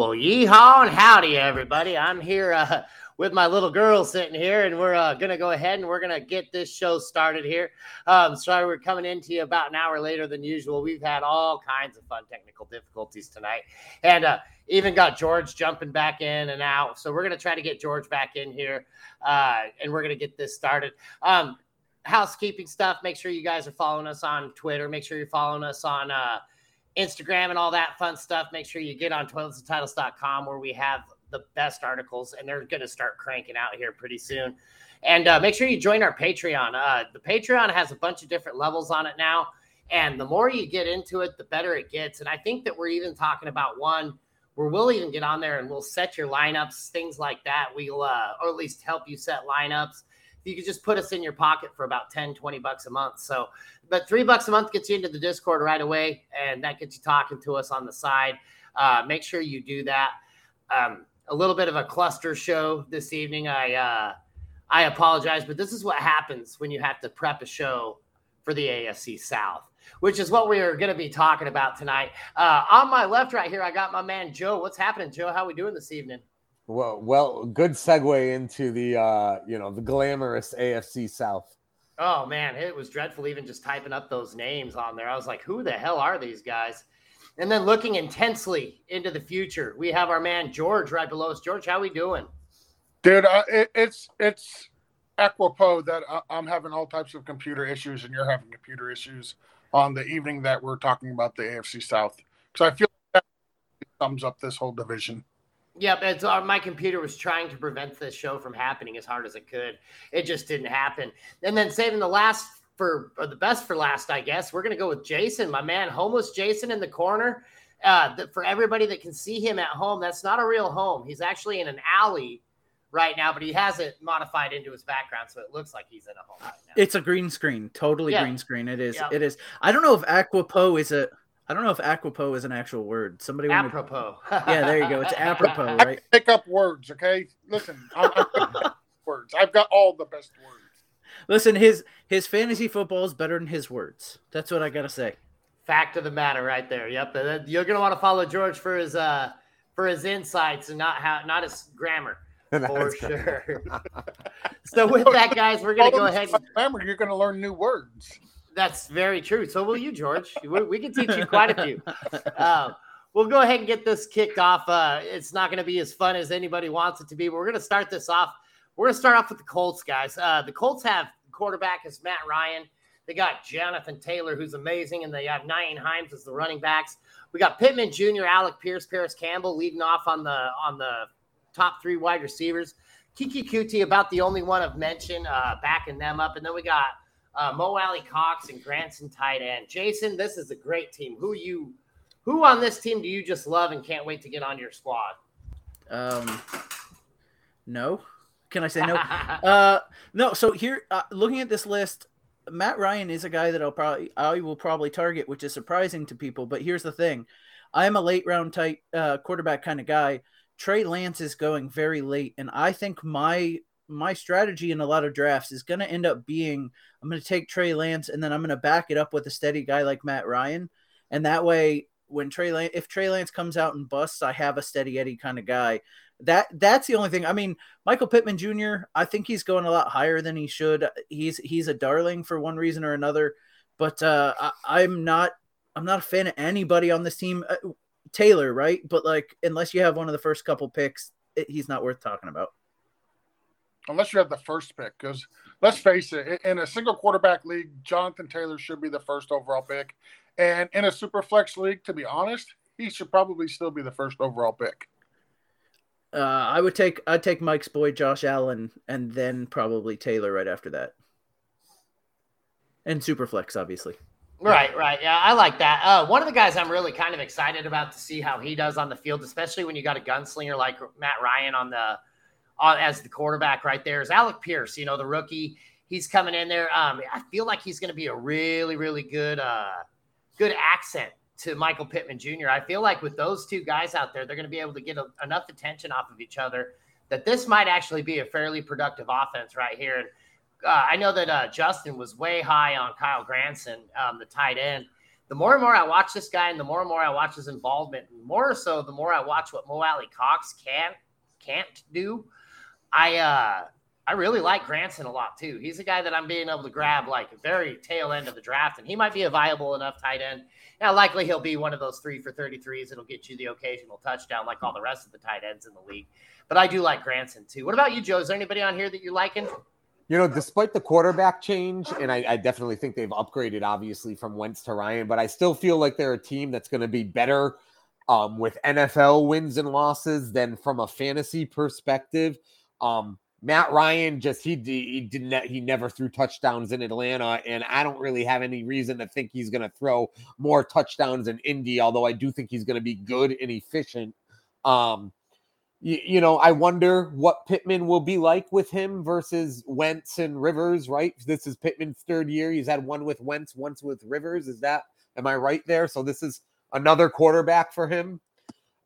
Well, yeehaw and howdy, everybody. I'm here uh, with my little girl sitting here, and we're uh, going to go ahead and we're going to get this show started here. Um, sorry, we're coming into you about an hour later than usual. We've had all kinds of fun technical difficulties tonight, and uh, even got George jumping back in and out. So we're going to try to get George back in here, uh, and we're going to get this started. Um, housekeeping stuff. Make sure you guys are following us on Twitter. Make sure you're following us on uh, Instagram and all that fun stuff. Make sure you get on toiletsandtitles.com where we have the best articles and they're going to start cranking out here pretty soon. And uh, make sure you join our Patreon. Uh, the Patreon has a bunch of different levels on it now. And the more you get into it, the better it gets. And I think that we're even talking about one where we'll even get on there and we'll set your lineups, things like that. We'll, uh, or at least help you set lineups you could just put us in your pocket for about 10 20 bucks a month. So but three bucks a month gets you into the discord right away and that gets you talking to us on the side. Uh, make sure you do that. Um, a little bit of a cluster show this evening. I uh, i apologize but this is what happens when you have to prep a show for the afc south which is what we are going to be talking about tonight. Uh, on my left right here i got my man joe. What's happening joe? How are we doing this evening well, well, good segue into the uh, you know the glamorous AFC South. Oh man, it was dreadful even just typing up those names on there. I was like, who the hell are these guys? And then looking intensely into the future, we have our man George right below us. George, how we doing? Dude, uh, it, it's it's apropos that I'm having all types of computer issues and you're having computer issues on the evening that we're talking about the AFC South because I feel like that sums up this whole division. Yep, it's uh, my computer was trying to prevent this show from happening as hard as it could. It just didn't happen. And then saving the last for the best for last, I guess we're gonna go with Jason, my man, homeless Jason in the corner. Uh, the, for everybody that can see him at home, that's not a real home. He's actually in an alley right now, but he has it modified into his background, so it looks like he's in a home right now. It's a green screen, totally yeah. green screen. It is. Yeah. It is. I don't know if Aquapo is a I don't know if apropos is an actual word. Somebody apropos. Wanted... yeah, there you go. It's apropos, right? I pick up words, okay? Listen, I'm, I'm words. I've got all the best words. Listen, his his fantasy football is better than his words. That's what I gotta say. Fact of the matter, right there. Yep, you're gonna want to follow George for his uh for his insights and not how not his grammar. for sure. so with that, guys, we're gonna go ahead. Grammar, you're gonna learn new words. That's very true. So will you, George. we, can teach you quite a few. Uh, we'll go ahead and get this kicked off. Uh, it's not going to be as fun as anybody wants it to be, but we're going to start this off. We're going to start off with the Colts, guys. Uh, the Colts have quarterback as Matt Ryan. They got Jonathan Taylor, who's amazing, and they have Nyheim Hines as the running backs. We got Pittman Jr., Alec Pierce, Parris Campbell leading off on the on the top three wide receivers. Keke Coutee, about the only one of mention, uh, backing them up, and then we got uh, Mo Alie-Cox and Granson tight end. Jason, this is a great team. Who you, who on this team do you just love and can't wait to get on your squad? Um, no. Can I say no? uh, no. So here, uh, looking at this list, Matt Ryan is a guy that I'll probably I will probably target, which is surprising to people. But here's the thing: I am a late round tight uh, quarterback kind of guy. Trey Lance is going very late, and I think my my strategy in a lot of drafts is going to end up being I'm going to take Trey Lance and then I'm going to back it up with a steady guy like Matt Ryan. And that way, when Trey Lance, if Trey Lance comes out and busts, I have a steady Eddie kind of guy. That that's the only thing. I mean, Michael Pittman Jr. I think he's going a lot higher than he should. He's he's a darling for one reason or another. But uh, I, I'm not I'm not a fan of anybody on this team. Uh, Taylor, right? But like, unless you have one of the first couple picks, it, he's not worth talking about unless you have the first pick. Because let's face it, in a single quarterback league, Jonathan Taylor should be the first overall pick. And in a super flex league, to be honest, he should probably still be the first overall pick. Uh, I would take I'd take Mike's boy Josh Allen and then probably Taylor right after that. And Superflex, obviously. Right, right. Yeah, I like that. Uh, one of the guys I'm really kind of excited about to see how he does on the field, especially when you got a gunslinger like Matt Ryan on the uh, as the quarterback right there is Alec Pierce, you know, the rookie. He's coming in there. Um, I feel like he's going to be a really, really good, uh, good accent to Michael Pittman Jr. I feel like with those two guys out there, they're going to be able to get a, enough attention off of each other that this might actually be a fairly productive offense right here. And uh, I know that uh, Justin was way high on Kyle Granson, um, the tight end. the more and more I watch this guy, and the more and more I watch his involvement, more so the more I watch what Mo Alie-Cox can can't do. I uh I really like Granson a lot too. He's a guy that I'm being able to grab like very tail end of the draft, and he might be a viable enough tight end. Now, likely he'll be one of those three for 33s. It'll get you the occasional touchdown like all the rest of the tight ends in the league. But I do like Granson too. What about you, Joe? Is there anybody on here that you're liking? You know, despite the quarterback change, and I, I, definitely think they've upgraded, obviously, from Wentz to Ryan, but I still feel like they're a team that's going to be better um, with NFL wins and losses than from a fantasy perspective. Um, Matt Ryan just he he didn't he never threw touchdowns in Atlanta, and I don't really have any reason to think he's going to throw more touchdowns in Indy. Although I do think he's going to be good and efficient. Um, you, you, know, I wonder what Pittman will be like with him versus Wentz and Rivers. Right, this is Pittman's third year. He's had one with Wentz, once with Rivers. Is that am I right there? So this is another quarterback for him.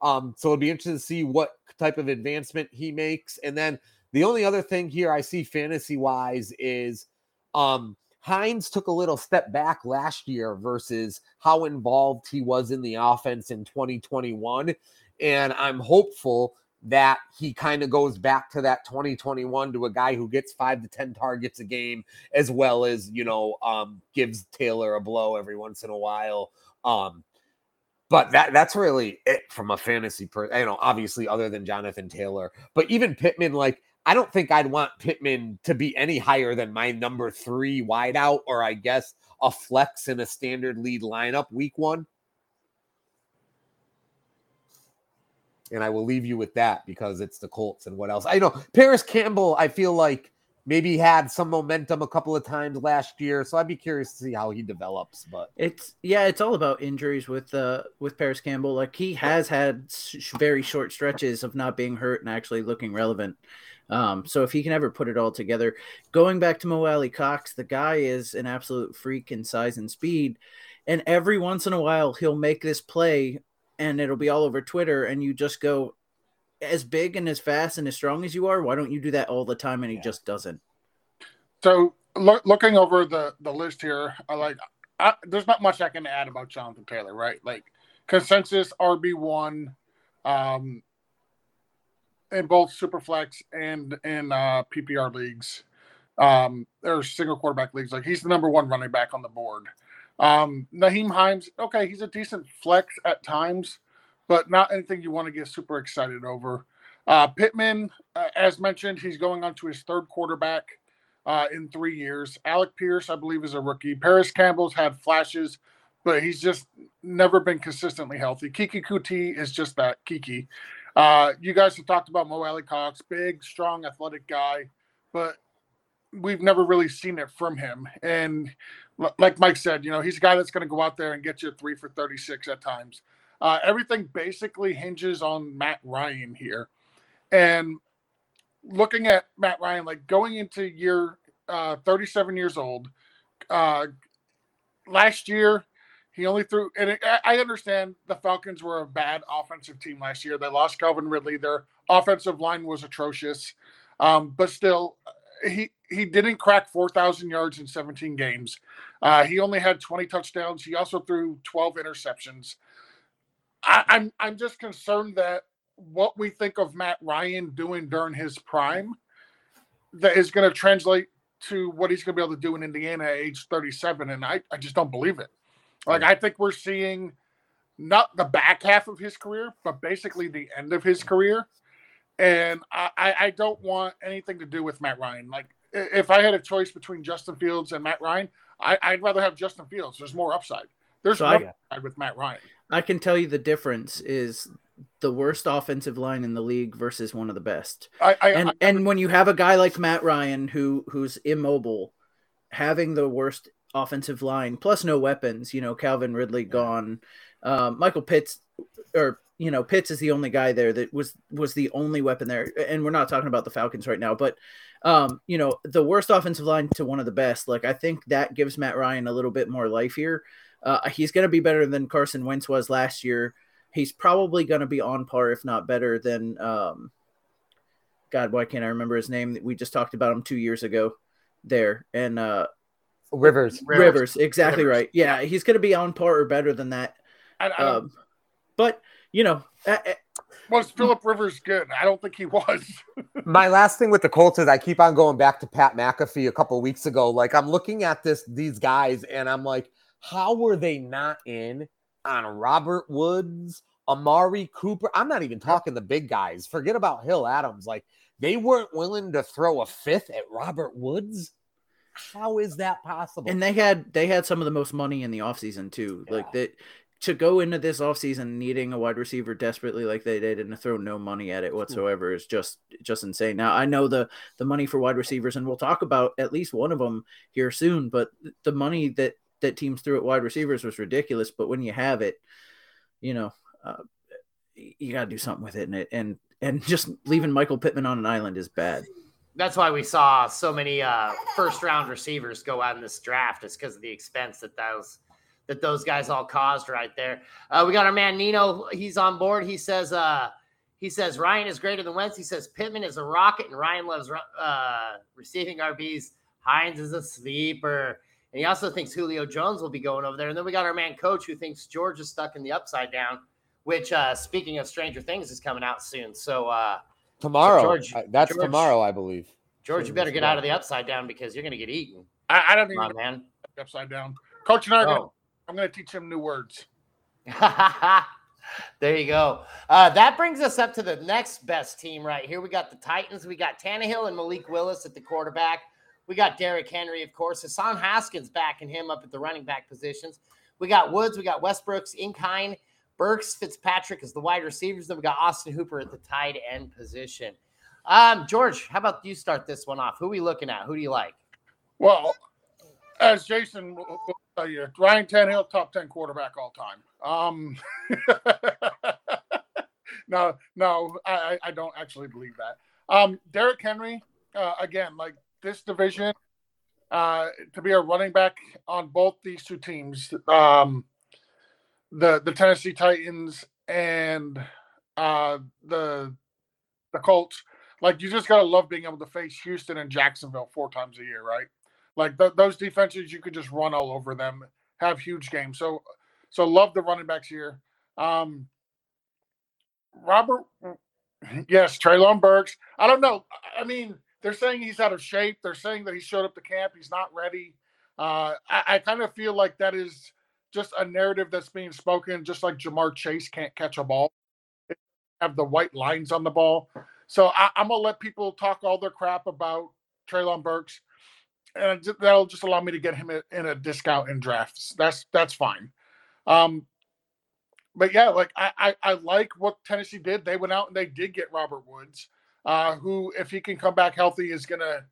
Um, so it'll be interesting to see what type of advancement he makes, and then the only other thing here I see fantasy wise is um, Hines took a little step back last year versus how involved he was in the offense in 2021. And I'm hopeful that he kind of goes back to that 2021 to a guy who gets five to 10 targets a game, as well as, you know, um, gives Taylor a blow every once in a while. Um, but that that's really it from a fantasy per you know, obviously other than Jonathan Taylor. But even Pittman, like I don't think I'd want Pittman to be any higher than my number three wideout, or I guess a flex in a standard lead lineup week one. And I will leave you with that because it's the Colts and what else. I know Parris Campbell, I feel like maybe had some momentum a couple of times last year. So I'd be curious to see how he develops. But it's yeah, it's all about injuries with uh with Parris Campbell. Like he has had very short stretches of not being hurt and actually looking relevant. Um, so if he can ever put it all together, going back to Mo Alie-Cox, the guy is an absolute freak in size and speed. And every once in a while, he'll make this play and it'll be all over Twitter. And you just go, as big and as fast and as strong as you are, why don't you do that all the time? And he yeah. just doesn't. So lo- looking over the, the list here, I like, I, there's not much I can add about Jonathan Taylor, right? Like consensus RB1, um, in both Superflex and in uh, PPR leagues. Um, there's single quarterback leagues. Like he's the number one running back on the board. Um, Nyheim Hines, okay, he's a decent flex at times, but not anything you want to get super excited over. Uh, Pittman, uh, as mentioned, he's going on to his third quarterback uh, in three years. Alec Pierce, I believe, is a rookie. Parris Campbell's had flashes, but he's just never been consistently healthy. Keke Coutee is just that Kiki. Uh, you guys have talked about Mo Alie-Cox, big, strong, athletic guy, but we've never really seen it from him. And like Mike said, you know, he's a guy that's going to go out there and get you three for 36 at times. Uh, everything basically hinges on Matt Ryan here. And looking at Matt Ryan, like going into year uh, 37 years old, uh, last year he only threw, and it, I understand the Falcons were a bad offensive team last year. They lost Calvin Ridley. Their offensive line was atrocious, um, but still, he he didn't crack 4,000 yards in 17 games. Uh, he only had 20 touchdowns. He also threw 12 interceptions. I, I'm I'm just concerned that what we think of Matt Ryan doing during his prime that is going to translate to what he's going to be able to do in Indiana at age 37, and I, I just don't believe it. Like I think we're seeing not the back half of his career, but basically the end of his career. And I, I don't want anything to do with Matt Ryan. Like if I had a choice between Justin Fields and Matt Ryan, I, would rather have Justin Fields. There's more upside. There's so more upside with Matt Ryan. I can tell you the difference is the worst offensive line in the league versus one of the best. I, I, and and when you have a guy like Matt Ryan who who's immobile, having the worst offensive line plus no weapons. You know, Calvin Ridley gone. Um, Michael Pitts or you know Pitts is the only guy there that was was the only weapon there. And we're not talking about the Falcons right now, but um, you know the worst offensive line to one of the best. Like I think that gives Matt Ryan a little bit more life here. Uh, he's going to be better than Carson Wentz was last year. He's probably going to be on par, if not better, than um, God. Why can't I remember his name? We just talked about him two years ago there, and uh, Rivers. Rivers, Rivers exactly Rivers. right. Yeah, he's going to be on par or better than that. I, I um, but you know, was Philip Rivers good? I don't think he was. My last thing with the Colts is I keep on going back to Pat McAfee a couple weeks ago. Like I'm looking at this these guys and I'm like, how were they not in on Robert Woods, Amari Cooper? I'm not even talking the big guys. Forget about Hill Adams. Like they weren't willing to throw a fifth at Robert Woods. How is that possible? And they had they had some of the most money in the offseason too. Yeah. Like that to go into this offseason needing a wide receiver desperately like they did and to throw no money at it hmm. whatsoever is just just insane. Now I know the the money for wide receivers and we'll talk about at least one of them here soon, but the money that that teams threw at wide receivers was ridiculous. But when you have it, you know, uh, you got to do something with it, and and and just leaving Michael Pittman on an island is bad. That's why we saw so many uh, first round receivers go out in this draft. It's because of the expense that those that those guys all caused right there. Uh, we got our man Nino. He's on board. He says, uh, he says Ryan is greater than Wentz. He says Pittman is a rocket and Ryan loves uh, receiving RBs. Hines is a sleeper. And he also thinks Julio Jones will be going over there. And then we got our man coach who thinks George is stuck in the upside down, which uh, speaking of Stranger Things is coming out soon. So uh, tomorrow, so George, that's George, tomorrow, I believe. George, you better get out of the upside down because you're going to get eaten. I, I don't even on, man. Upside down. Coach and I are oh. I'm going to teach him new words. there you go. Uh, that brings us up to the next best team right here. We got the Titans. We got Tannehill and Malik Willis at the quarterback. We got Derrick Henry, of course. Hassan Haskins backing him up at the running back positions. We got Woods. We got Westbrooks, Ikhine, Burks, Fitzpatrick as the wide receivers. Then we got Austin Hooper at the tight end position. Um, George, how about you start this one off? Who are we looking at? Who do you like? Well, as Jason will tell you, Ryan Tannehill, top 10 quarterback all time. Um, no, no, I, I don't actually believe that. Um, Derrick Henry, uh, again, like this division, uh, to be a running back on both these two teams, um, the the Tennessee Titans and uh, the the Colts. Like you just gotta love being able to face Houston and Jacksonville four times a year, right? Like th- those defenses, you could just run all over them, have huge games. So, so love the running backs here. Um, Robert, yes, Treylon Burks. I don't know. I mean, they're saying he's out of shape. They're saying that he showed up to camp. He's not ready. Uh, I, I kind of feel like that is just a narrative that's being spoken, just like Ja'Marr Chase can't catch a ball, have the white lines on the ball. So I, am gonna let people talk all their crap about Treylon Burks and that'll just allow me to get him in a discount in drafts. That's that's fine. Um, but yeah, like I, I, I like what Tennessee did. They went out and they did get Robert Woods, uh, who if he can come back healthy is gonna.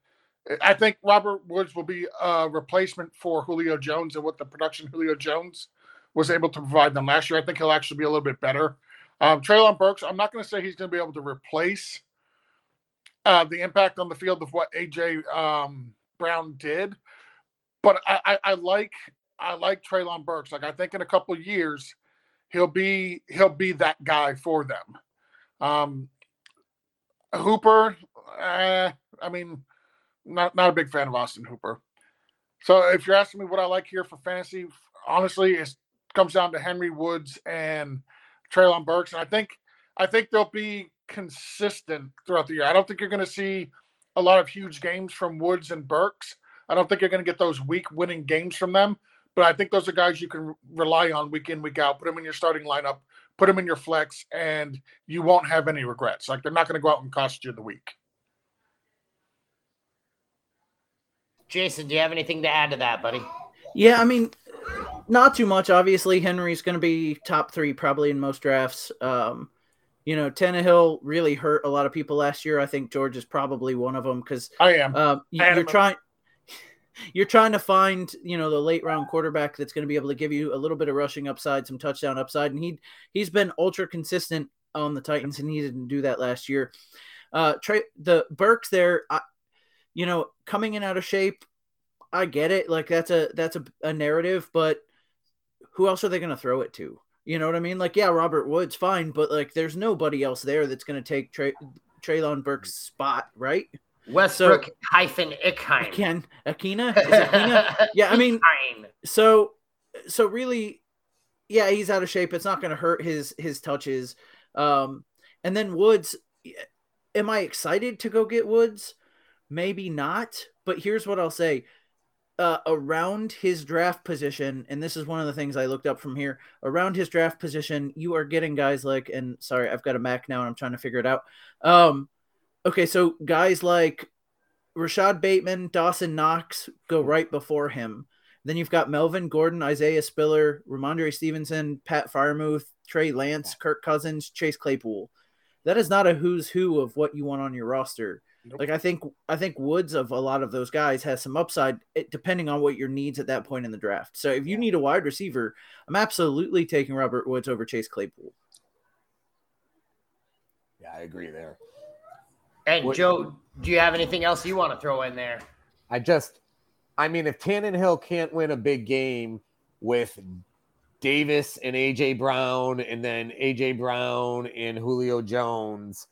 I think Robert Woods will be a replacement for Julio Jones and what the production Julio Jones was able to provide them last year. I think he'll actually be a little bit better. Um, Treylon Burks, I'm not going to say he's going to be able to replace uh, the impact on the field of what AJ um, Brown did. But I, I, I like I like Treylon Burks. Like I think in a couple years he'll be he'll be that guy for them. Um, Hooper, eh, I mean, not not a big fan of Austin Hooper. So if you're asking me what I like here for fantasy, honestly, it comes down to Henry Woods and Treylon Burks, and I think I think they'll be consistent throughout the year. I don't think you're going to see a lot of huge games from Woods and Burks. I don't think you're going to get those week winning games from them, but I think those are guys you can rely on week in, week out. Put them in your starting lineup, put them in your flex, and you won't have any regrets. Like they're not going to go out and cost you the week. Jason, do you have anything to add to that, buddy? Yeah, I mean, not too much. Obviously, Henry's going to be top three probably in most drafts. Um, you know, Tannehill really hurt a lot of people last year. I think George is probably one of them because I am. Uh, you, are trying. You're trying to find, you know, the late round quarterback that's going to be able to give you a little bit of rushing upside, some touchdown upside, and he he's been ultra consistent on the Titans, and he didn't do that last year. Uh, Trey, the Burks there, I, you know, coming in out of shape, I get it. Like that's a that's a, a narrative, but who else are they going to throw it to? You know what I mean? Like, yeah, Robert Woods, fine, but like, there's nobody else there that's going to take Trey, Treylon Burks' spot, right? Westbrook so, hyphen Ickheim. Akina? Akina? yeah, I mean, so so really, yeah, he's out of shape. It's not going to hurt his his touches. Um, and then Woods, am I excited to go get Woods? Maybe not. But here's what I'll say: uh, around his draft position, and this is one of the things I looked up from here. Around his draft position, you are getting guys like, and sorry, I've got a Mac now, and I'm trying to figure it out. Um, okay, so guys like Rashod Bateman, Dawson Knox go right before him. Then you've got Melvin Gordon, Isaiah Spiller, Rhamondre Stevenson, Pat Freiermuth, Trey Lance, Kirk Cousins, Chase Claypool. That is not a who's who of what you want on your roster. Nope. Like I think I think Woods of a lot of those guys has some upside depending on what your needs at that point in the draft. So if you need a wide receiver, I'm absolutely taking Robert Woods over Chase Claypool. Yeah, I agree there. And what, Joe, do you have anything else you want to throw in there? I just, I mean, if Tannehill can't win a big game with Davis and AJ Brown, and then AJ Brown and Julio Jones,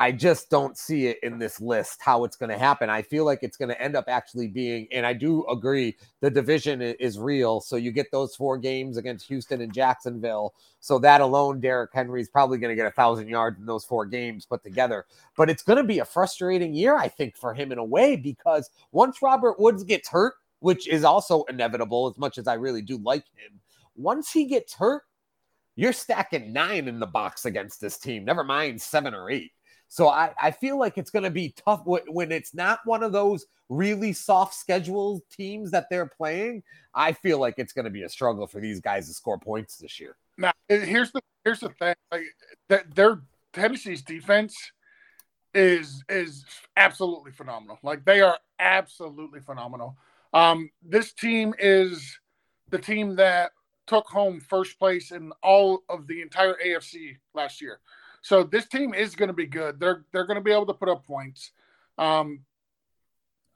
I just don't see it in this list how it's going to happen. I feel like it's going to end up actually being, and I do agree, the division is real. So you get those four games against Houston and Jacksonville. So that alone, Derrick Henry is probably going to get a thousand yards in those four games put together. But it's going to be a frustrating year, I think, for him in a way, because once Robert Woods gets hurt, which is also inevitable, as much as I really do like him, once he gets hurt, you're stacking nine in the box against this team, never mind seven or eight. So I, I feel like it's going to be tough when it's not one of those really soft schedule teams that they're playing. I feel like it's going to be a struggle for these guys to score points this year. Now, here's the here's the thing: like, that their Tennessee's defense is is absolutely phenomenal. Like they are absolutely phenomenal. Um, this team is the team that took home first place in all of the entire AFC last year. So this team is going to be good. They're they're going to be able to put up points. Um,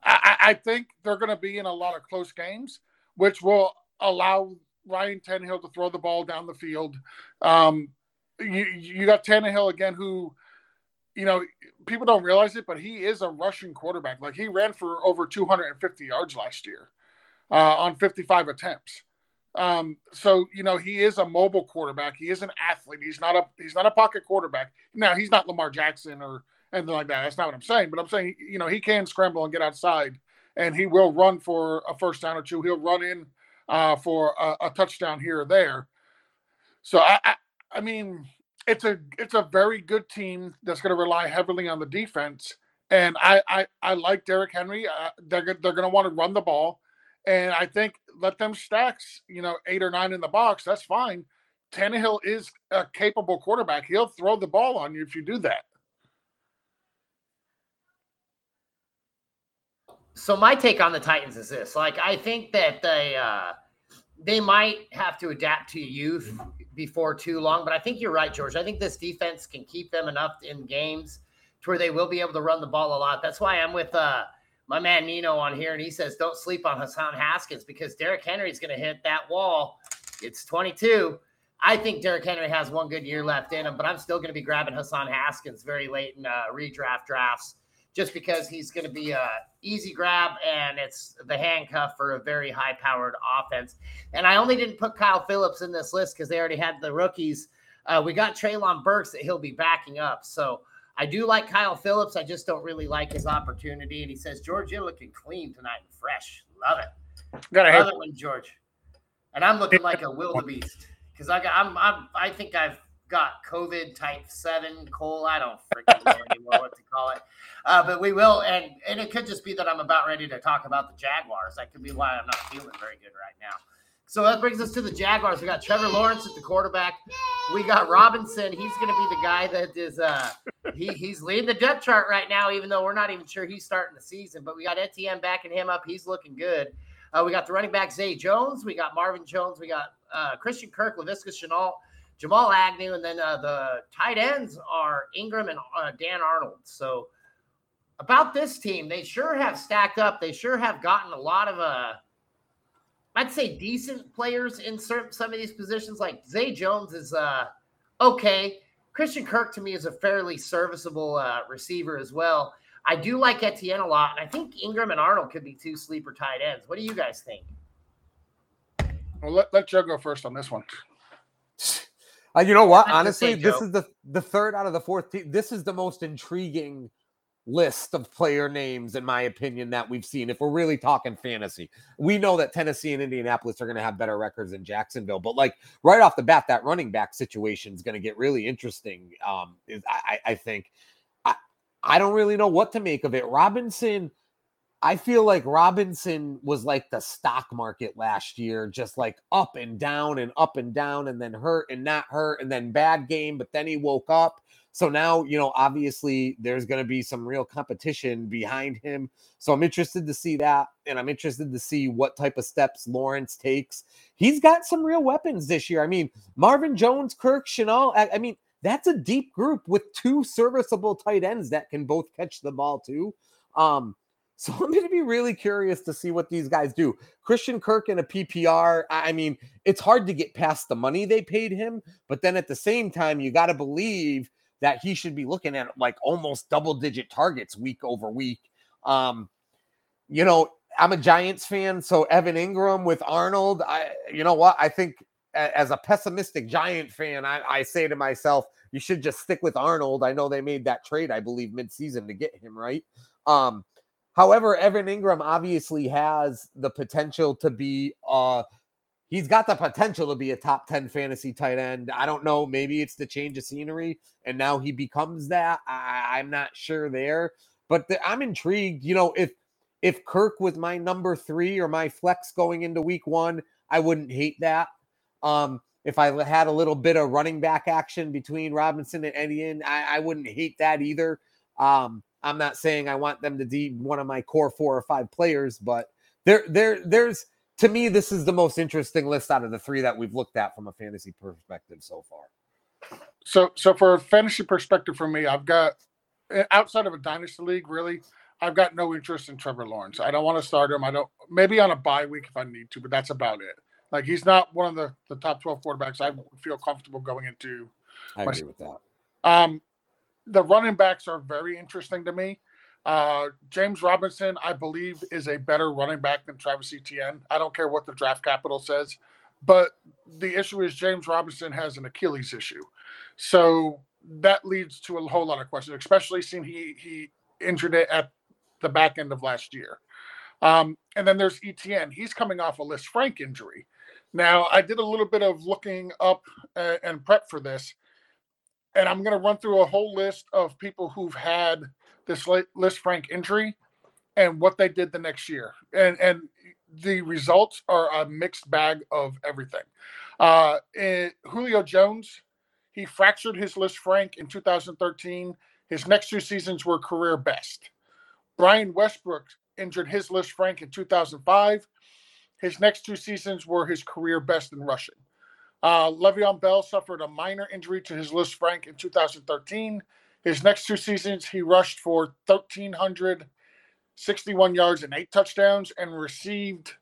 I, I think they're going to be in a lot of close games, which will allow Ryan Tannehill to throw the ball down the field. Um, you you got Tannehill again, who you know people don't realize it, but he is a rushing quarterback. Like he ran for over 250 yards last year uh, on 55 attempts. Um, so you know he is a mobile quarterback. He is an athlete. He's not a he's not a pocket quarterback. Now he's not Lamar Jackson or anything like that. That's not what I'm saying. But I'm saying you know he can scramble and get outside, and he will run for a first down or two. He'll run in uh, for a, a, touchdown here or there. So I, I, I mean it's a it's a very good team that's going to rely heavily on the defense. And I I, I like Derrick Henry. Uh, they're they're going to want to run the ball. And I think let them stacks, you know, eight or nine in the box. That's fine. Tannehill is a capable quarterback. He'll throw the ball on you if you do that. So my take on the Titans is this: like, I think that they uh, they might have to adapt to youth before too long. But I think you're right, George. I think this defense can keep them enough in games to where they will be able to run the ball a lot. That's why I'm with uh, my man Nino on here, and he says, "Don't sleep on Hassan Haskins because Derrick Henry is going to hit that wall." It's 22. I think Derrick Henry has one good year left in him, but I'm still going to be grabbing Hassan Haskins very late in uh, redraft drafts just because he's going to be a easy grab and it's the handcuff for a very high powered offense. And I only didn't put Kyle Phillips in this list because they already had the rookies. Uh, we got Treylon Burks that he'll be backing up. So I do like Kyle Phillips. I just don't really like his opportunity. And he says, George, you're looking clean tonight and fresh. Love it. Gotta Love it when George. And I'm looking like a wildebeest because I got I'm, I'm I think I've got COVID type seven Cole. I don't freaking know anymore what to call it. Uh, but we will, and and it could just be that I'm about ready to talk about the Jaguars. That could be why I'm not feeling very good right now. So that brings us to the Jaguars. We got Trevor Lawrence at the quarterback. We got Robinson. He's going to be the guy that is uh he, he's leading the depth chart right now, even though we're not even sure he's starting the season. But we got Etienne backing him up. He's looking good. Uh, we got the running back Zay Jones. We got Marvin Jones. We got uh, Christian Kirk, Laviska Shenault, Jamal Agnew, and then uh, the tight ends are Engram and uh, Dan Arnold. So about this team, they sure have stacked up. They sure have gotten a lot of uh I'd say decent players in certain, some of these positions. Like Zay Jones is uh, okay. Christian Kirk to me is a fairly serviceable uh, receiver as well. I do like Etienne a lot, and I think Engram and Arnold could be two sleeper tight ends. What do you guys think? Well, let, let Joe go first on this one. Uh, you know what? Honestly, this is the the third out of the fourth team. This is the most intriguing list of player names, in my opinion, that we've seen. If we're really talking fantasy, we know that Tennessee and Indianapolis are going to have better records than Jacksonville, but like right off the bat, that running back situation is going to get really interesting. Um, I, I think I, I don't really know what to make of it. Robinson I feel like Robinson was like the stock market last year, just like up and down and up and down, and then hurt and not hurt, and then bad game, but then he woke up. So now, you know, obviously there's going to be some real competition behind him. So I'm interested to see that. And I'm interested to see what type of steps Lawrence takes. He's got some real weapons this year. I mean, Marvin Jones, Kirk, Shenault. I, I mean, that's a deep group with two serviceable tight ends that can both catch the ball too. Um, so I'm going to be really curious to see what these guys do. Christian Kirk in a PPR, I mean, it's hard to get past the money they paid him, but then at the same time, you got to believe that he should be looking at like almost double digit targets week over week. Um, you know, I'm a Giants fan, so Evan Engram with Arnold, I you know what? I think as a pessimistic Giant fan, I, I say to myself, you should just stick with Arnold. I know they made that trade, I believe, midseason to get him right. Um, However, Evan Engram obviously has the potential to be uh he's got the potential to be a top 10 fantasy tight end. I don't know, maybe it's the change of scenery and now he becomes that. I, am not sure there, but the, I'm intrigued. You know, if if Kirk was my number three or my flex going into week one, I wouldn't hate that. Um, if I had a little bit of running back action between Robinson and Etienne, I, I wouldn't hate that either. Um, I'm not saying I want them to be one of my core four or five players, but there, there, there's to me, this is the most interesting list out of the three that we've looked at from a fantasy perspective so far. So, so for a fantasy perspective for me, I've got eh, outside of a dynasty league, really, I've got no interest in Trevor Lawrence. I don't want to start him. I don't. Maybe on a bye week if I need to, but that's about it. Like he's not one of the the top twelve quarterbacks I feel comfortable going into. I agree with that. Um, the running backs are very interesting to me. Uh, James Robinson, I believe, is a better running back than Travis Etienne. I don't care what the draft capital says, but the issue is James Robinson has an Achilles issue, so that leads to a whole lot of questions, especially seeing he he injured it at the back end of last year. Um, and then there's Etienne. He's coming off a List Lisfranc injury. Now, I did a little bit of looking up uh, and prep for this and I'm going to run through a whole list of people who've had this Lisfranc injury and what they did the next year. And and the results are a mixed bag of everything. Uh, Julio Jones, he fractured his Lisfranc in 2013. His next two seasons were career best. Brian Westbrook injured his Lisfranc in 2005. His next two seasons were his career best in rushing. Uh, Le'Veon Bell suffered a minor injury to his Lisfranc in 2013. His next two seasons, he rushed for 1,361 yards and eight touchdowns and received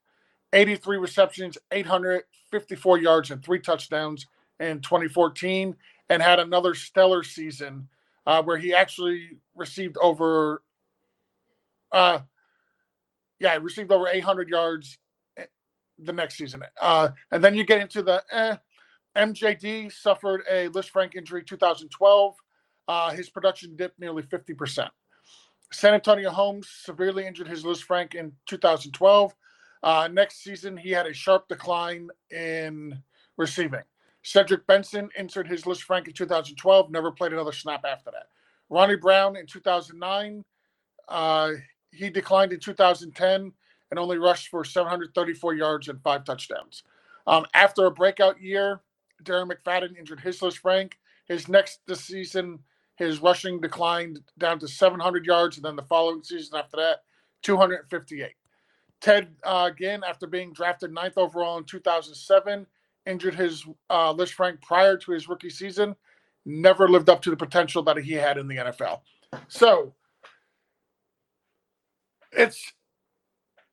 83 receptions, 854 yards, and three touchdowns in 2014, and had another stellar season uh, where he actually received over, uh, yeah, received over 800 yards eh, the next season. Uh, and then you get into the eh, MJD suffered a Lisfranc injury 2012. Uh, his production dipped nearly 50%. Santonio Holmes severely injured his Lisfranc in 2012. Uh, next season, he had a sharp decline in receiving. Cedric Benson injured his Lisfranc in 2012, never played another snap after that. Ronnie Brown in 2009, uh, he declined in 2010 and only rushed for 734 yards and five touchdowns. Um, after a breakout year, Darren McFadden injured his Lisfranc. His next season, his rushing declined down to 700 yards, and then the following season after that, 258. Ted uh, again, after being drafted ninth overall in 2007, injured his uh, Lisfranc prior to his rookie season. Never lived up to the potential that he had in the NFL. So it's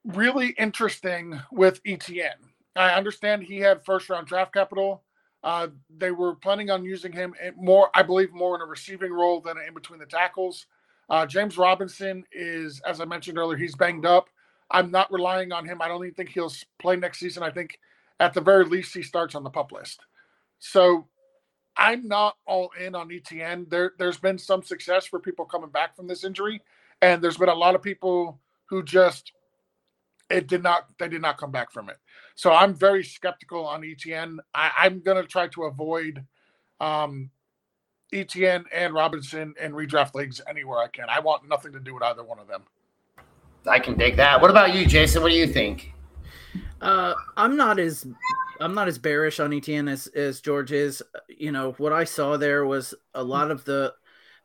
really interesting with Etienne. I understand he had first round draft capital. Uh, they were planning on using him more, I believe, more in a receiving role than in between the tackles. Uh, James Robinson is, as I mentioned earlier, he's banged up. I'm not relying on him. I don't even think he'll play next season. I think at the very least he starts on the pup list. So I'm not all in on Etienne. There, there's been some success for people coming back from this injury, and there's been a lot of people who just it did not they did not come back from it. So I'm very skeptical on Etienne. I, am gonna try to avoid um, Etienne and Robinson and redraft leagues anywhere I can. I want nothing to do with either one of them. I can dig that. What about you, Jason? What do you think? Uh, I'm not as I'm not as bearish on Etienne as as George is. You know what I saw there was a lot of the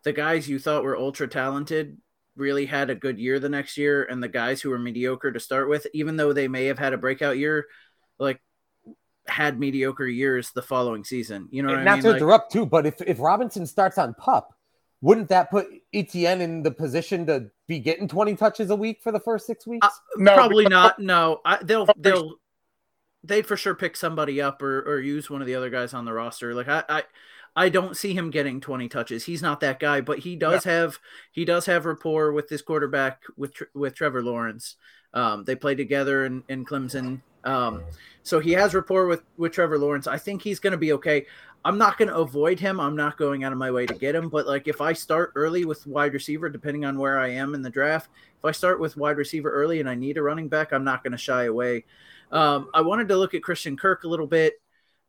the guys you thought were ultra talented really had a good year the next year, and the guys who were mediocre to start with, even though they may have had a breakout year, like had mediocre years the following season. You know what and I mean? Not to interrupt too, but if if Robinson starts on pup, wouldn't that put Etienne in the position to be getting 20 touches a week for the first six weeks? Uh, no, probably not. No, I, they'll they'll they'd for sure pick somebody up or, or use one of the other guys on the roster. Like I, I I don't see him getting 20 touches. He's not that guy, but he does yeah. have he does have rapport with this quarterback with with Trevor Lawrence. Um, they play together in, in Clemson. Um, so he has rapport with with Trevor Lawrence. I think he's going to be okay. I'm not going to avoid him. I'm not going out of my way to get him. But like if I start early with wide receiver, depending on where I am in the draft, if I start with wide receiver early and I need a running back, I'm not going to shy away. Um, I wanted to look at Christian Kirk a little bit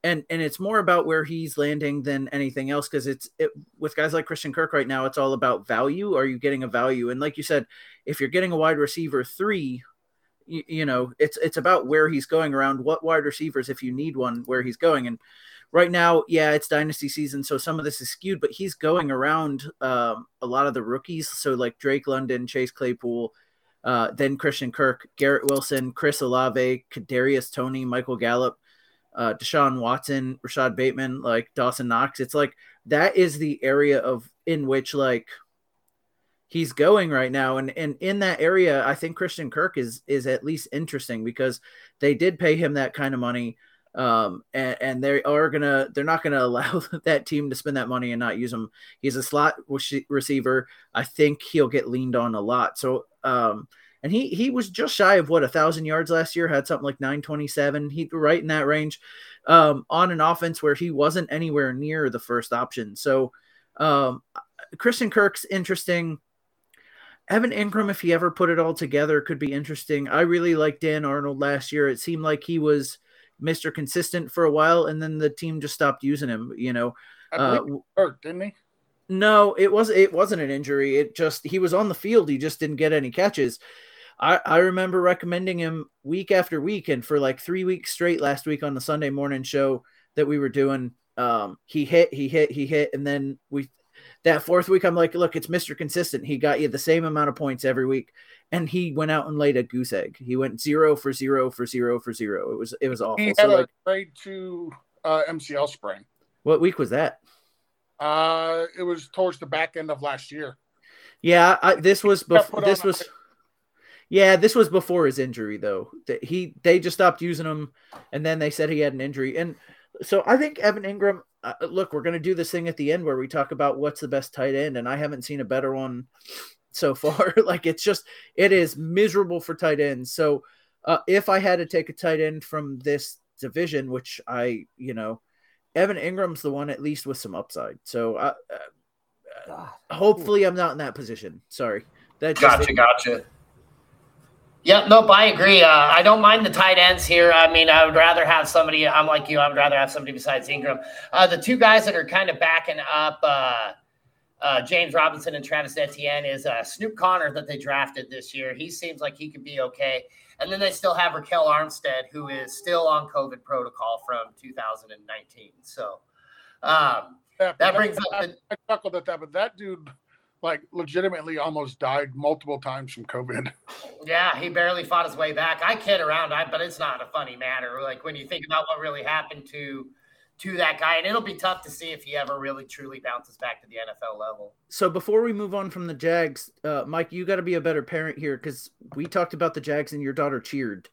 and and it's more about where he's landing than anything else because it's it, with guys like Christian Kirk right now. It's all about value. Are you getting a value? And like you said, if you're getting a wide receiver three, you, you know it's it's about where he's going around. What wide receivers, if you need one, where he's going. And right now, yeah, it's dynasty season, so some of this is skewed, but he's going around um, a lot of the rookies. So like Drake London, Chase Claypool. Uh, then Christian Kirk, Garrett Wilson, Chris Olave, Kadarius Toney, Michael Gallup uh, Deshaun Watson, Rashod Bateman, like Dawson Knox. It's like that is the area of in which like he's going right now, and and in that area, I think Christian Kirk is is at least interesting because they did pay him that kind of money, um, and, and they are gonna they're not gonna allow that team to spend that money and not use him. He's a slot receiver. I think he'll get leaned on a lot. So um, and he he was just shy of what a thousand yards last year. Had something like nine twenty seven. He right in that range um, on an offense where he wasn't anywhere near the first option. So um, Christian Kirk's interesting. Evan Engram, if he ever put it all together, could be interesting. I really liked Dan Arnold last year. It seemed like he was Mr. Consistent for a while, and then the team just stopped using him. You know, uh, hurt, didn't he? No, it was it wasn't an injury. It just he was on the field. He just didn't get any catches. I, I remember recommending him week after week, and for like three weeks straight last week on the Sunday morning show that we were doing, um, he hit, he hit, he hit, and then we that fourth week, I'm like, look, it's Mr. Consistent. He got you the same amount of points every week, and he went out and laid a goose egg. He went zero for zero for zero for zero. It was it was awful. He had so, a like, grade two uh, MCL sprain. What week was that? Uh, it was towards the back end of last year. Yeah, I, this was before. This was. Yeah, this was before his injury though. He they just stopped using him, and then they said he had an injury. And so I think Evan Engram. Uh, look, we're gonna do this thing at the end where we talk about what's the best tight end, and I haven't seen a better one so far. like it's just it is miserable for tight ends. So uh, if I had to take a tight end from this division, which I you know, Evan Engram's the one at least with some upside. So uh, uh, hopefully I'm not in that position. Sorry. That gotcha, gotcha. Yep, nope, I agree. Uh, I don't mind the tight ends here. I mean, I would rather have somebody. I'm like you. I would rather have somebody besides Engram. Uh, the two guys that are kind of backing up uh, uh James Robinson and Travis Etienne is uh, Snoop Conner that they drafted this year. He seems like he could be okay. And then they still have Ryquell Armstead, who is still on COVID protocol from 2019. So um, yeah, that brings up. The, I chuckled at that, but that dude like legitimately almost died multiple times from COVID. Yeah, he barely fought his way back. I kid around, I, but it's not a funny matter. Like when you think about what really happened to to that guy, and it'll be tough to see if he ever really truly bounces back to the NFL level. So before we move on from the Jags, uh, Mike, you got to be a better parent here because we talked about the Jags and your daughter cheered.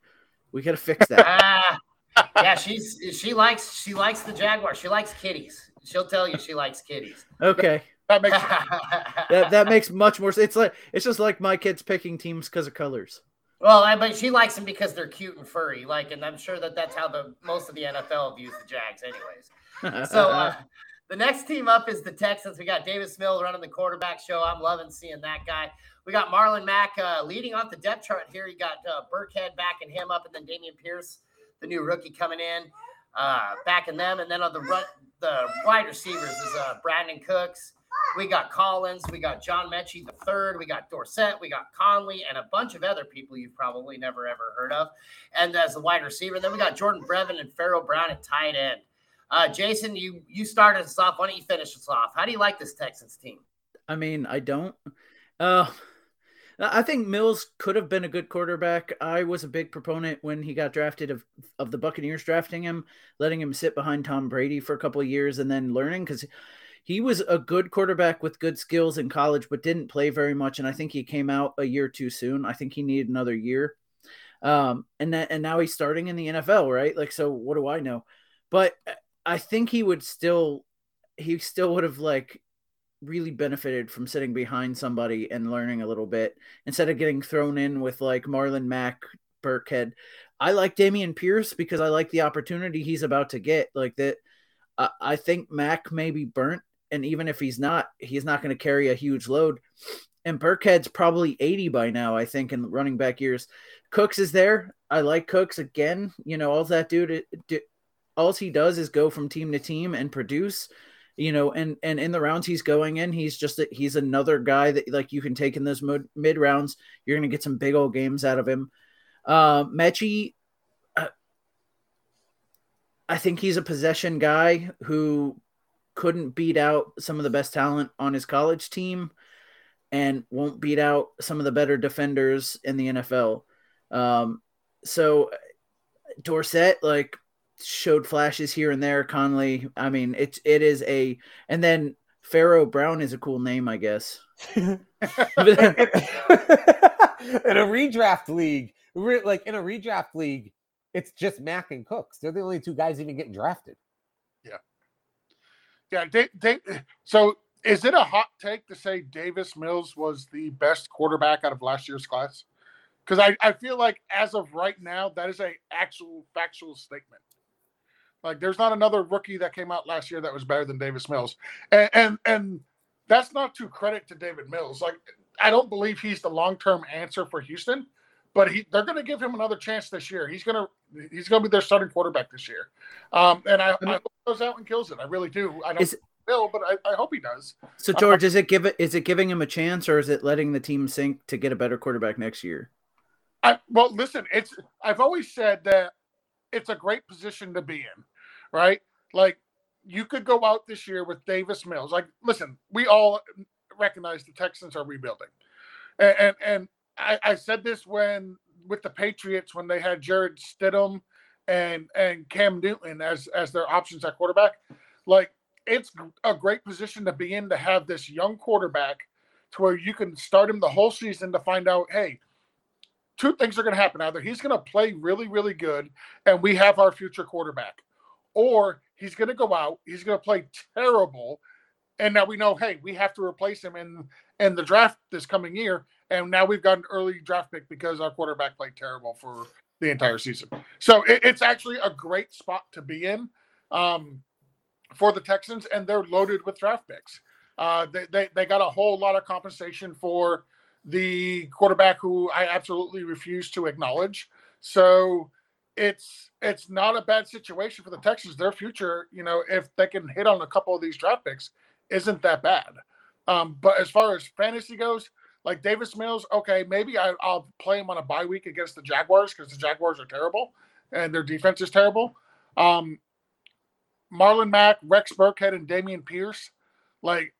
We got to fix that. uh, yeah, she's she likes she likes the Jaguar. She likes kitties. She'll tell you she likes kitties. Okay. That makes that that makes much more sense. It's like it's just like my kids picking teams because of colors. Well, I, but she likes them because they're cute and furry. Like, and I'm sure that that's how the most of the NFL views the Jags, anyways. So uh, the next team up is the Texans. We got Davis Mills running the quarterback show. I'm loving seeing that guy. We got Marlon Mack uh, leading off the depth chart here. You got uh, Burkhead backing him up, and then Dameon Pierce, the new rookie, coming in, uh, backing them. And then on the run, the wide receivers is uh, Brandin Cooks. We got Collins, we got John Metchie the third, we got Dorsett, we got Conley, and a bunch of other people you've probably never ever heard of. And as the wide receiver, then we got Jordan Brevin and Pharaoh Brown at tight end. Uh, Jason, you you started us off. Why don't you finish us off? How do you like this Texans team? I mean, I don't. Uh, I think Mills could have been a good quarterback. I was a big proponent when he got drafted of of the Buccaneers drafting him, letting him sit behind Tom Brady for a couple of years and then learning because he was a good quarterback with good skills in college, but didn't play very much. And I think he came out a year too soon. I think he needed another year. Um, and that, and now he's starting in the NFL, right? Like, so what do I know? But I think he would still, he still would have like really benefited from sitting behind somebody and learning a little bit instead of getting thrown in with like Marlon Mack, Burkhead. I like Dameon Pierce because I like the opportunity he's about to get. Like that, I think Mack may be burnt and even if he's not, he's not going to carry a huge load. And Burkhead's probably 80 by now, I think, in running back years. Cooks is there. I like Cooks again. You know, all that dude, all he does is go from team to team and produce. You know, and and in the rounds he's going in, he's just a, he's another guy that like you can take in those mid, mid rounds. You're going to get some big old games out of him. Uh, Metchie, uh, I think he's a possession guy who couldn't beat out some of the best talent on his college team and won't beat out some of the better defenders in the NFL. Um, so Dorsett like showed flashes here and there. Conley, I mean, it's it is a and then Pharaoh Brown is a cool name, I guess. in a redraft league, like in a redraft league, it's just Mack and Cooks. They're the only two guys even getting drafted. Yeah, they, they, so is it a hot take to say Davis Mills was the best quarterback out of last year's class? Because I, I feel like as of right now, that is a actual factual statement. Like there's not another rookie that came out last year that was better than Davis Mills. And and, and that's not to credit to David Mills. Like I don't believe he's the long-term answer for Houston, but he they're gonna give him another chance this year. He's gonna he's gonna be their starting quarterback this year. Um, and I, I, I goes out and kills it. I really do. I don't is, will, but I, I, hope he does. So George, uh, is it give it is it giving him a chance, or is it letting the team sink to get a better quarterback next year? I well, listen. It's I've always said that it's a great position to be in, right? Like you could go out this year with Davis Mills. Like, listen, we all recognize the Texans are rebuilding, and and, and I, I said this when with the Patriots when they had Jarrett Stidham and and Cam Newton as as their options at quarterback. Like it's a great position to be in to have this young quarterback to where you can start him the whole season to find out, hey, two things are going to happen. Either he's going to play really, really good and we have our future quarterback, or he's going to go out, he's going to play terrible. And now we know, hey, we have to replace him in in the draft this coming year. And now we've got an early draft pick because our quarterback played terrible for the entire season. So it, it's actually a great spot to be in um, for the Texans, and they're loaded with draft picks. Uh, they, they, they got a whole lot of compensation for the quarterback who I absolutely refuse to acknowledge. So it's it's not a bad situation for the Texans. Their future, you know, if they can hit on a couple of these draft picks, isn't that bad. Um, but as far as fantasy goes, like Davis Mills, okay, maybe I, will play him on a bye week against the Jaguars because the Jaguars are terrible and their defense is terrible. Um, Marlon Mack, Rex Burkhead, and Dameon Pierce, like,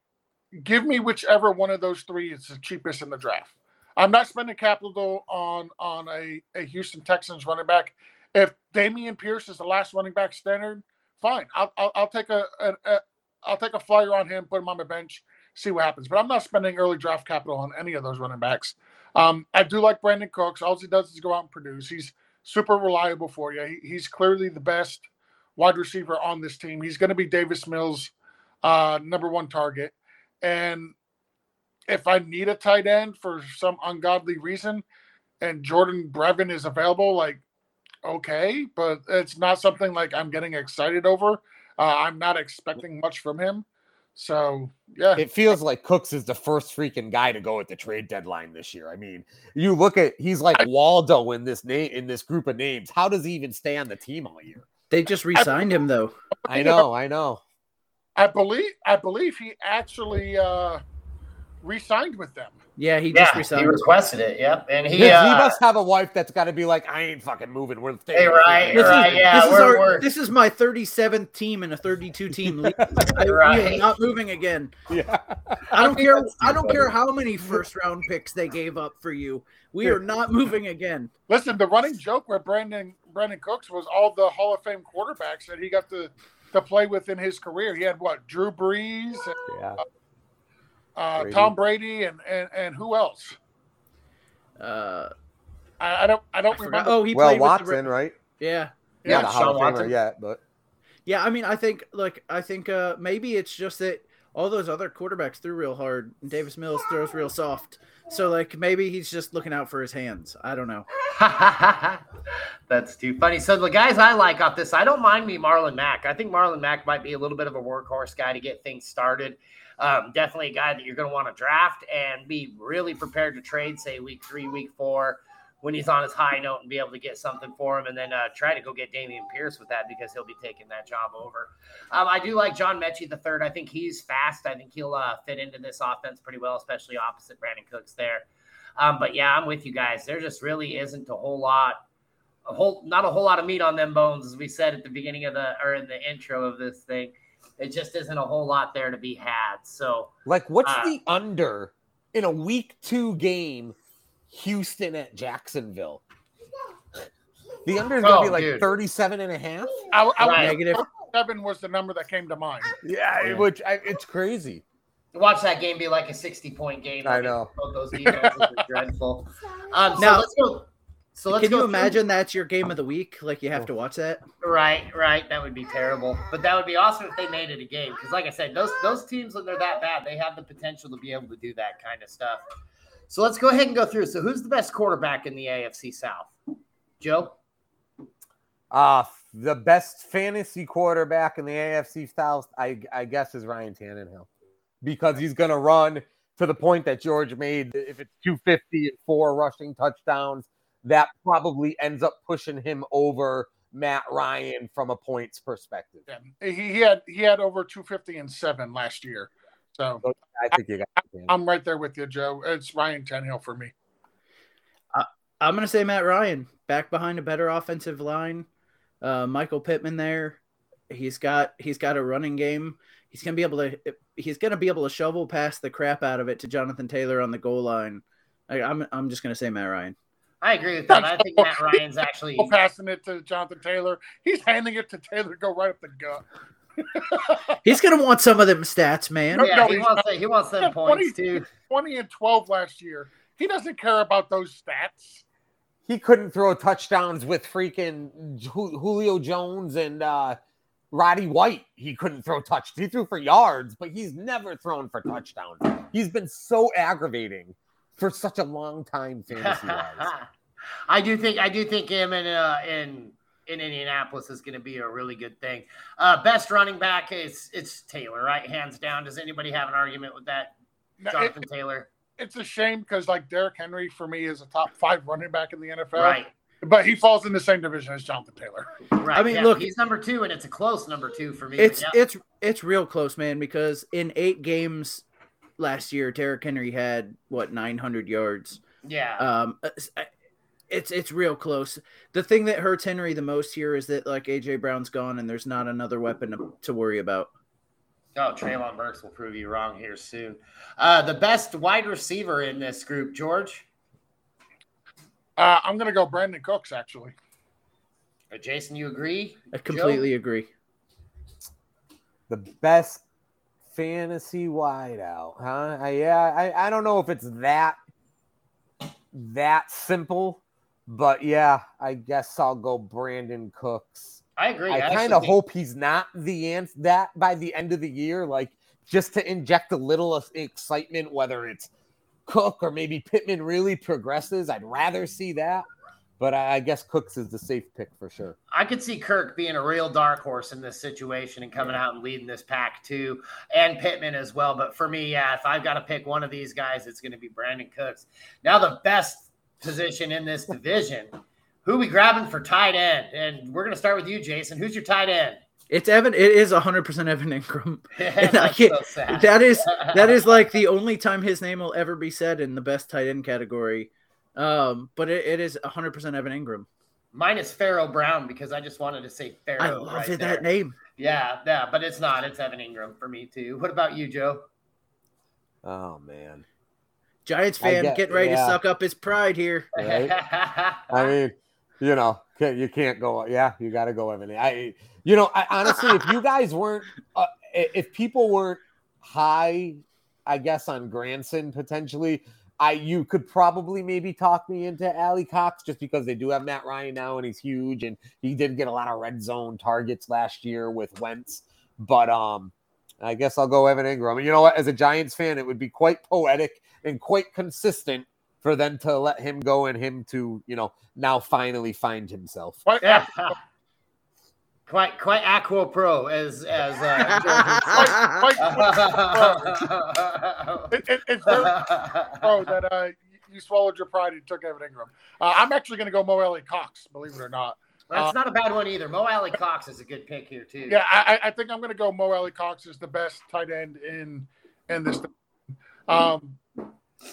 give me whichever one of those three is the cheapest in the draft. I'm not spending capital on on a, a Houston Texans running back. If Dameon Pierce is the last running back standard, fine. I'll, I'll, I'll take a, a I'll take a flyer on him, put him on my bench, see what happens. But I'm not spending early draft capital on any of those running backs. Um, I do like Brandin Cooks. All he does is go out and produce. He's super reliable for you. He, he's clearly the best wide receiver on this team. He's going to be Davis Mills' uh, number one target. And if I need a tight end for some ungodly reason, and Jordan Brevin is available, like okay, but it's not something like I'm getting excited over. Uh, I'm not expecting much from him. So yeah, it feels like Cooks is the first freaking guy to go at the trade deadline this year. I mean, you look at he's like Waldo in this name in this group of names. How does he even stay on the team all year? They just re-signed him though. I know, I know. I believe I believe he actually uh re-signed with them. Yeah, he just yeah, resigned. he requested it. Yep, and he He, uh, he must have a wife that's got to be like, I ain't fucking moving. We're staying Hey, right, This right, is, yeah, this, is we're- our- we're- this is my 37th team in a 32 team league. I, we Right. not moving again. Yeah. I don't think care. I don't funny. care how many first round picks they gave up for you. We are not moving again. Listen, the running joke where Brandon Brandin Cooks was all the Hall of Fame quarterbacks that he got to to play with in his career. He had what Drew Brees, yeah. uh, Brady. Tom Brady, and, and and who else? Uh, I, I don't I I don't forgot. remember. Oh, he Well, played Watson, with the, right? Yeah, Yeah, Not a Sean Hall of Famer Watson. yet, but yeah. I mean, I think like I think uh maybe it's just that all those other quarterbacks threw real hard, and Davis Mills throws real soft. So like maybe he's just looking out for his hands. I don't know. That's too funny. So the guys I like off this, I don't mind me Marlon Mack. I think Marlon Mack might be a little bit of a workhorse guy to get things started. Um, definitely a guy that you're going to want to draft and be really prepared to trade, say week three, week four, when he's on his high note and be able to get something for him, and then uh, try to go get Dameon Pierce with that because he'll be taking that job over. Um, I do like John Metchie the third. I think he's fast. I think he'll uh, fit into this offense pretty well, especially opposite Brandin Cooks there. Um, but yeah, I'm with you guys. There just really isn't a whole lot, a whole not a whole lot of meat on them bones, as we said at the beginning of the or in the intro of this thing. It just isn't a whole lot there to be had. So like, what's Uh, the under in a week two game, Houston at Jacksonville? The under is going to Oh, be like dude. 37 and a half. I, I, Right. Negative. Seven was the number that came to mind. Yeah, Yeah. which I, it's crazy. watch that game be like a 60 point game. I know. Both those defenses are dreadful. Um, so Now- let's go. So let's Can go you through- imagine that's your game of the week? Like you have to watch that. Right, right. That would be terrible. But that would be awesome if they made it a game. Because, like I said, those those teams when they're that bad, they have the potential to be able to do that kind of stuff. So let's go ahead and go through. So who's the best quarterback in the AFC South? Joe. Uh the best fantasy quarterback in the AFC South, I, I guess, is Ryan Tannehill because he's going to run to the point that George made. If it's 250 and four rushing touchdowns, that probably ends up pushing him over Matt Ryan from a points perspective. Yeah. He, he had he had over 250 and seven last year. So I think you got Tannehill. I'm right there with you, Joe. It's Ryan Tannehill for me. I'm gonna say Matt Ryan back behind a better offensive line. Uh, Michael Pittman there. He's got he's got a running game. He's gonna be able to he's gonna be able to shovel past the crap out of it to Jonathan Taylor on the goal line. I, I'm I'm just gonna say Matt Ryan. I agree with that. I think Matt Ryan's actually. Passing it to Jonathan Taylor. He's handing it to Taylor to go right up the gut. He's gonna want some of them stats, man. No, Yeah, no, he wants not. he wants them Yeah, points 20. too. 20 and 12 last year. He doesn't care about those stats. he couldn't throw touchdowns with freaking Julio Jones and uh, Roddy White. He couldn't throw touch. He threw for yards, but he's never thrown for touchdowns. He's been so aggravating for such a long time fantasy wise. I do think I do think him and uh, in in Indianapolis is going to be a really good thing. Uh, best running back is it's Taylor, right? Hands down. Does anybody have an argument with that? Now, it- Jonathan Taylor, it's a shame because like Derrick Henry for me is a top five running back in the NFL. right? But he falls in the same division as Jonathan Taylor. Right. I mean, yeah, look- he's number two, and it's a close number two for me. It's yeah. it's it's real close, man. Because in eight games last year, Derrick Henry had what 900 yards. yeah. Um, it's it's real close. The thing that hurts Henry the most here is that like AJ Brown's gone and there's not another weapon to, to worry about. Oh, Treylon Burks will prove you wrong here soon. Uh, the best wide receiver in this group, George. Uh, I'm going to go Brandin Cooks, actually. Uh, Jason, you agree? I completely agree. the best fantasy wideout, huh? I, yeah, I, I don't know if it's that that simple, but yeah, I guess I'll go Brandin Cooks. I agree. I kind of think- hope he's not the answer that by the end of the year. Like just to inject a little of excitement, whether it's Cook or maybe Pittman really progresses. I'd rather see that. But I guess Cooks is the safe pick for sure. I could see Kirk being a real dark horse in this situation and coming out and leading this pack too, and Pittman as well. But for me, yeah, if I've got to pick one of these guys, it's going to be Brandin Cooks. Now, the best position in this division, who we grabbing for tight end? And we're going to start with you, Jason. Who's your tight end? It's Evan. It is hundred percent Evan Engram. so that is that is like the only time his name will ever be said in the best tight end category. Um, but it, it is hundred percent Evan Engram. Mine is Pharaoh Brown because I just wanted to say Pharaoh. I love right it, that name. Yeah, yeah, but it's not. It's Evan Engram for me too. What about you, Joe? Oh man, Giants fan get, getting ready yeah. to suck up his pride here. Right? I mean, you know, you can't go. Yeah, you got to go Evan. I you know, I, honestly, if you guys weren't, uh, if people weren't high, I guess on Granson potentially, I you could probably maybe talk me into Alie-Cox just because they do have Matt Ryan now and he's huge and he did get a lot of red zone targets last year with Wentz. But um, I guess I'll go Evan Engram. You know what? As a Giants fan, it would be quite poetic and quite consistent for them to let him go and him to you know now finally find himself. Yeah quite quite aqua pro as as uh, quite, quite, it, it, it's very pro that uh, you swallowed your pride and took Evan Engram. Uh, I'm actually going to go Mo Alie-Cox, believe it or not. That's uh, not a bad one either. Mo Alie-Cox is a good pick here too. Yeah, I, I think I'm going to go Mo Alie-Cox is the best tight end in in this. Um,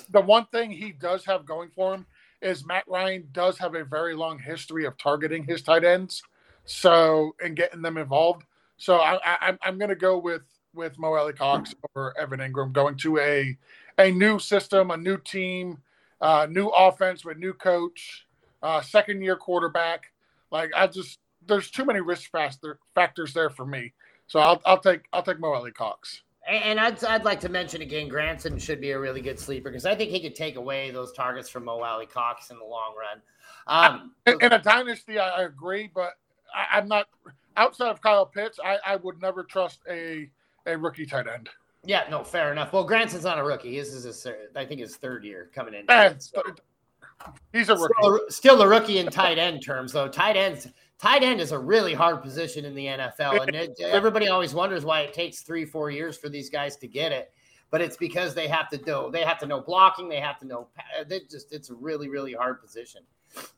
the one thing he does have going for him is Matt Ryan does have a very long history of targeting his tight ends. So and getting them involved. So I, I I'm going to go with with Mo Alie-Cox over Evan Engram going to a a new system, a new team, uh, new offense with new coach, uh, second year quarterback. Like I just there's too many risk factor, factors there for me. So I'll I'll take I'll take Mo Alie-Cox. And I'd, I'd like to mention again, Granson should be a really good sleeper because I think he could take away those targets from Mo Alie-Cox in the long run. Um, in a dynasty, I agree, but I, am not outside of Kyle Pitts. I, I would never trust a a rookie tight end. Yeah, no, fair enough. Well, Granson's not a rookie. His is his, I think his third year coming in. Eh, so. He's a rookie. Still, still a rookie in tight end terms, though. Tight ends, tight end is a really hard position in the NFL, and it, everybody always wonders why it takes three, four years for these guys to get it. But it's because they have to do, they have to know blocking, they have to know. They just, it's a really, really hard position.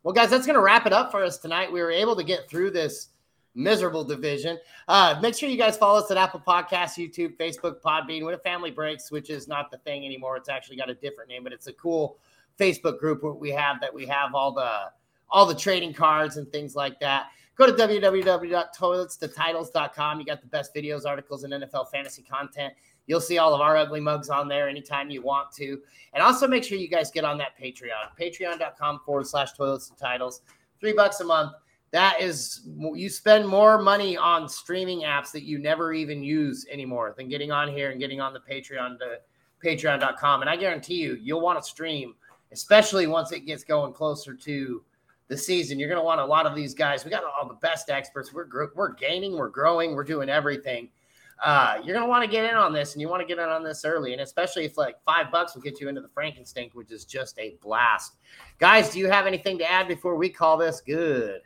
Well, guys, that's going to wrap it up for us tonight. We were able to get through this miserable division. Uh, make sure you guys follow us at Apple Podcasts, YouTube, Facebook, Podbean. When a family breaks, which is not the thing anymore, it's actually got a different name, but it's a cool Facebook group where we have that we have all the all the trading cards and things like that. Go to www.toiletstotitles.com. You got the best videos, articles, and NFL fantasy content. You'll see all of our ugly mugs on there anytime you want to. And also make sure you guys get on that Patreon, patreon.com forward slash toilets and titles. Three bucks a month. That is, you spend more money on streaming apps that you never even use anymore than getting on here and getting on the Patreon to patreon.com. And I guarantee you, you'll want to stream, especially once it gets going closer to the season. You're going to want a lot of these guys. We got all the best experts. We're, we're gaining, we're growing, we're doing everything uh, you're gonna want to get in on this, and you want to get in on this early, and especially if like five bucks will get you into the Frankenstein, which is just a blast. Guys, do you have anything to add before we call this good?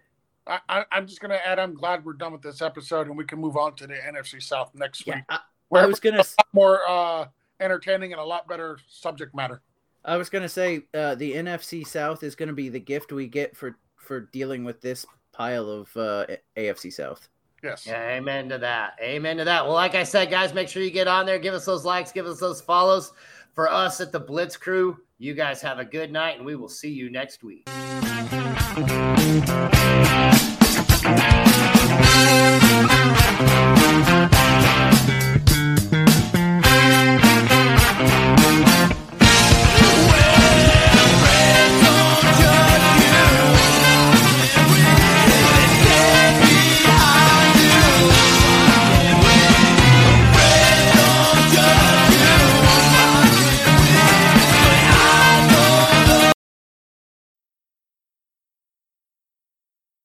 I, am just gonna add. I'm glad we're done with this episode, and we can move on to the NFC South next yeah, week. I, I was gonna more uh, entertaining and a lot better subject matter. I was gonna say uh, the NFC South is gonna be the gift we get for for dealing with this pile of uh, AFC South. Yes. Yeah, amen to that. Amen to that. Well, like I said, guys, make sure you get on there, give us those likes, give us those follows. For us at the Blitz Crew, you guys have a good night, and we will see you next week.